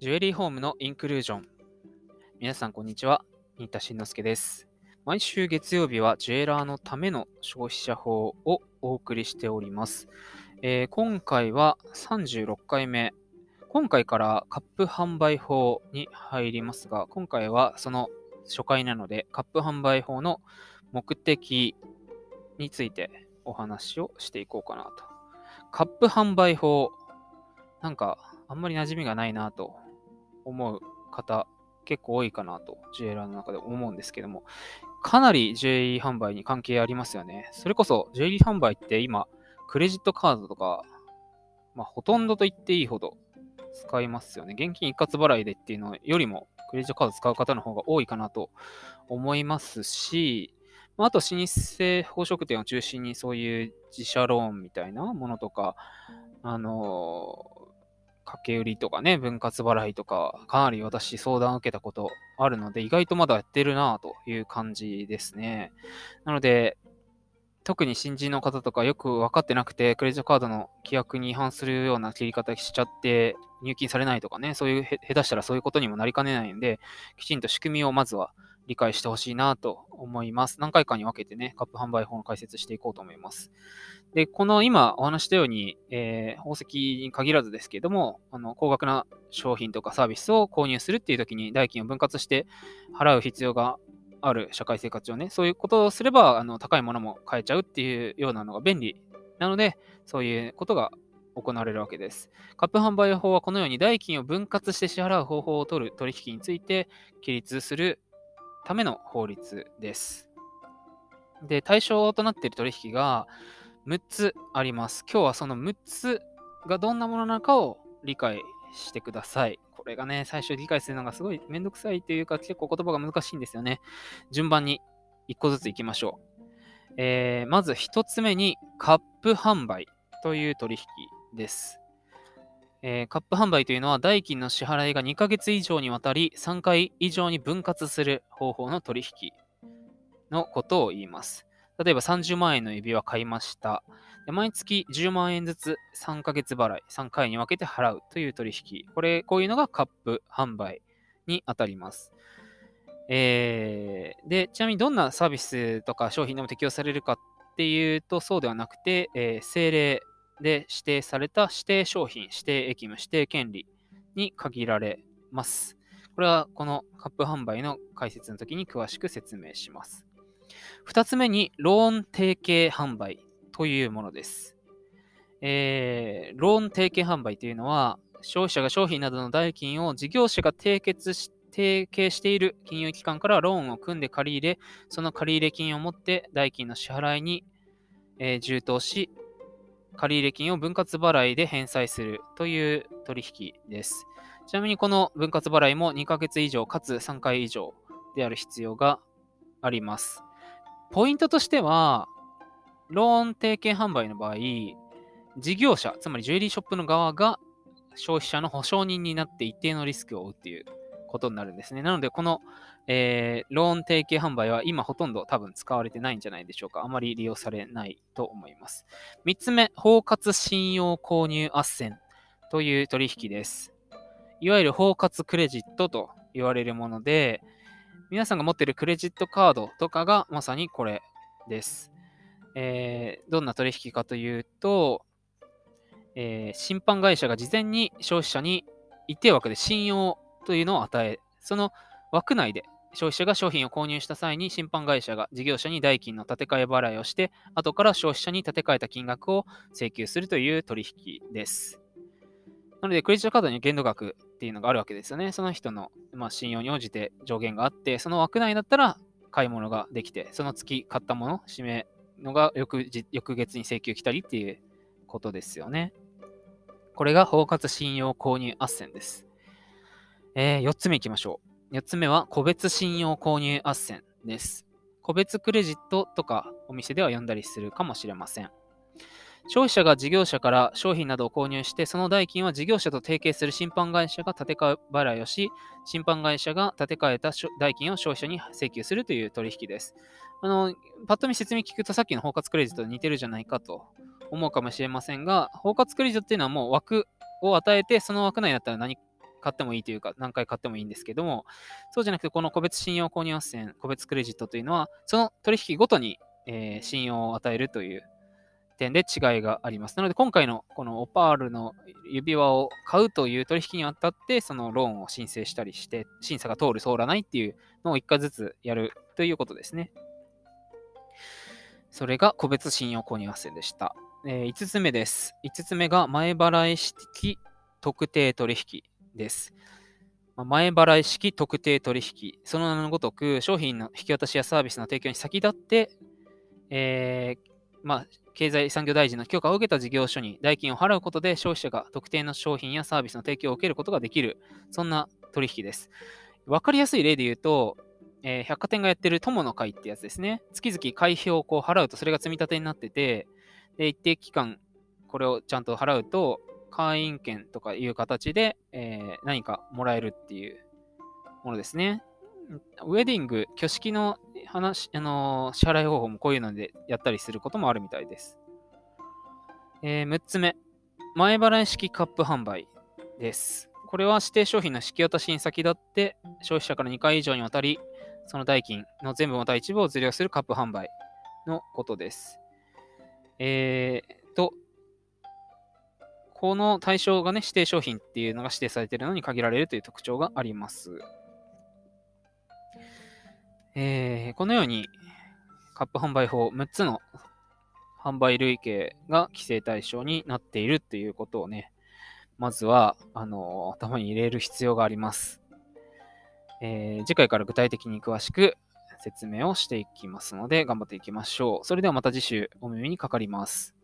ジュエリーホームのインクルージョン。皆さん、こんにちは。新田慎之介です。毎週月曜日はジュエラーのための消費者法をお送りしております。えー今回は36回目。今回からカップ販売法に入りますが、今回はその初回なので、カップ販売法の目的についてお話をしていこうかなと。カップ販売法。なんか、あんまり馴染みがないなと思う方、結構多いかなと、ジュエラーの中で思うんですけども、かなりジュエリー販売に関係ありますよね。それこそ、ジュエリー販売って今、クレジットカードとか、まあ、ほとんどと言っていいほど使いますよね。現金一括払いでっていうのよりも、クレジットカード使う方の方が多いかなと思いますし、まあと、老舗宝飾店を中心にそういう自社ローンみたいなものとか、あの掛け売りとかね、分割払いとか、かなり私相談を受けたことあるので、意外とまだやってるなという感じですね。なので、特に新人の方とかよく分かってなくて、クレジットカードの規約に違反するような切り方しちゃって、入金されないとかね、そういう、下手したらそういうことにもなりかねないんで、きちんと仕組みをまずは理解してほしいなと思います。何回かに分けてね、カップ販売法の解説していこうと思います。で、この今お話したように、えー宝石に限らずですけれども、あの高額な商品とかサービスを購入するっていう時に代金を分割して払う必要がある社会生活上ね、そういうことをすればあの高いものも買えちゃうっていうようなのが便利なので、そういうことが行われるわけです。カップ販売法はこのように代金を分割して支払う方法を取る取引について規律するための法律です。で、対象となっている取引が6つあります。今日はその6つがどんなものなのかを理解してください。これがね、最初理解するのがすごいめんどくさいというか、結構言葉が難しいんですよね。順番に1個ずついきましょう。えーまず1つ目に、カップ販売という取引です。えーカップ販売というのは代金の支払いが2ヶ月以上にわたり3回以上に分割する方法の取引のことを言います。例えば30万円の指輪買いました。で毎月10万円ずつ3ヶ月払い、3回に分けて払うという取引。これ、こういうのがカップ販売に当たります。えーで、ちなみにどんなサービスとか商品でも適用されるかっていうと、そうではなくて、えー政令で指定された指定商品、指定役務、指定権利に限られます。これはこのカップ販売の解説の時に詳しく説明します。2つ目に、ローン提携販売というものです。えーローン提携販売というのは、消費者が商品などの代金を事業者が締結し提携している金融機関からローンを組んで借り入れ、その借入金を持って代金の支払いに、えー充当し、借入金を分割払いで返済するという取引です。ちなみにこの分割払いも2ヶ月以上かつ3回以上である必要があります。ポイントとしては、ローン提携販売の場合、事業者、つまりジュエリーショップの側が消費者の保証人になって一定のリスクを負うっていうことになるんですね。なので、この、えーローン提携販売は今ほとんど多分使われてないんじゃないでしょうか。あまり利用されないと思います。3つ目、包括信用購入斡旋という取引です。いわゆる包括クレジットと言われるもので、皆さんが持っているクレジットカードとかがまさにこれです。えーどんな取引かというと、えー審判会社が事前に消費者に一定枠で信用というのを与え、その枠内で消費者が商品を購入した際に審判会社が事業者に代金の立て替え払いをして、後から消費者に立て替えた金額を請求するという取引です。なので、クレジットカードに限度額っていうのがあるわけですよね。その人の、まあ、信用に応じて上限があって、その枠内だったら買い物ができて、その月買ったもの、締めのが翌翌月に請求来たりっていうことですよね。これが包括信用購入斡旋です。え4つ目いきましょう。4つ目は個別信用購入斡旋です。個別クレジットとかお店では呼んだりするかもしれません。消費者が事業者から商品などを購入して、その代金は事業者と提携する審判会社が立て替え払いをし、審判会社が立て替えた代金を消費者に請求するという取引です。あの、パッと見説明聞くとさっきの包括クレジットと似てるじゃないかと思うかもしれませんが、包括クレジットっていうのはもう枠を与えて、その枠内だったら何買ってもいいというか、何回買ってもいいんですけども、そうじゃなくて、この個別信用購入斡旋、個別クレジットというのは、その取引ごとに、えー、信用を与えるという点で違いがあります。なので、今回のこのオパールの指輪を買うという取引にあたって、そのローンを申請したりして、審査が通る、通らないっていうのを1回ずつやるということですね。それが個別信用購入斡旋でした。えー、5つ目です。5つ目が前払い式特定取引です。前払い式特定取引。その名のごとく、商品の引き渡しやサービスの提供に先立って、えー、まあ、経済産業大臣の許可を受けた事業所に代金を払うことで消費者が特定の商品やサービスの提供を受けることができる、そんな取引です。わかりやすい例で言うと、えー、百貨店がやってる友の会ってやつですね。月々会費をこう払うとそれが積み立てになってて、で一定期間これをちゃんと払うと、会員権とかいう形で、えー、何かもらえるっていうものですね。ウェディング、挙式の話、あのー、支払い方法もこういうのでやったりすることもあるみたいです。えー、6つ目、前払い式カップ販売です。これは指定商品の引き渡しに先立って消費者から2回以上にわたり、その代金の全部また一部を受領するカップ販売のことです。えー、と、この対象がね、指定商品っていうのが指定されているのに限られるという特徴があります。えー、このようにカップ販売法6つの販売類型が規制対象になっているということをね、まずは、あの、頭に入れる必要があります。えー、次回から具体的に詳しく説明をしていきますので、頑張っていきましょう。それではまた次週お耳にかかります。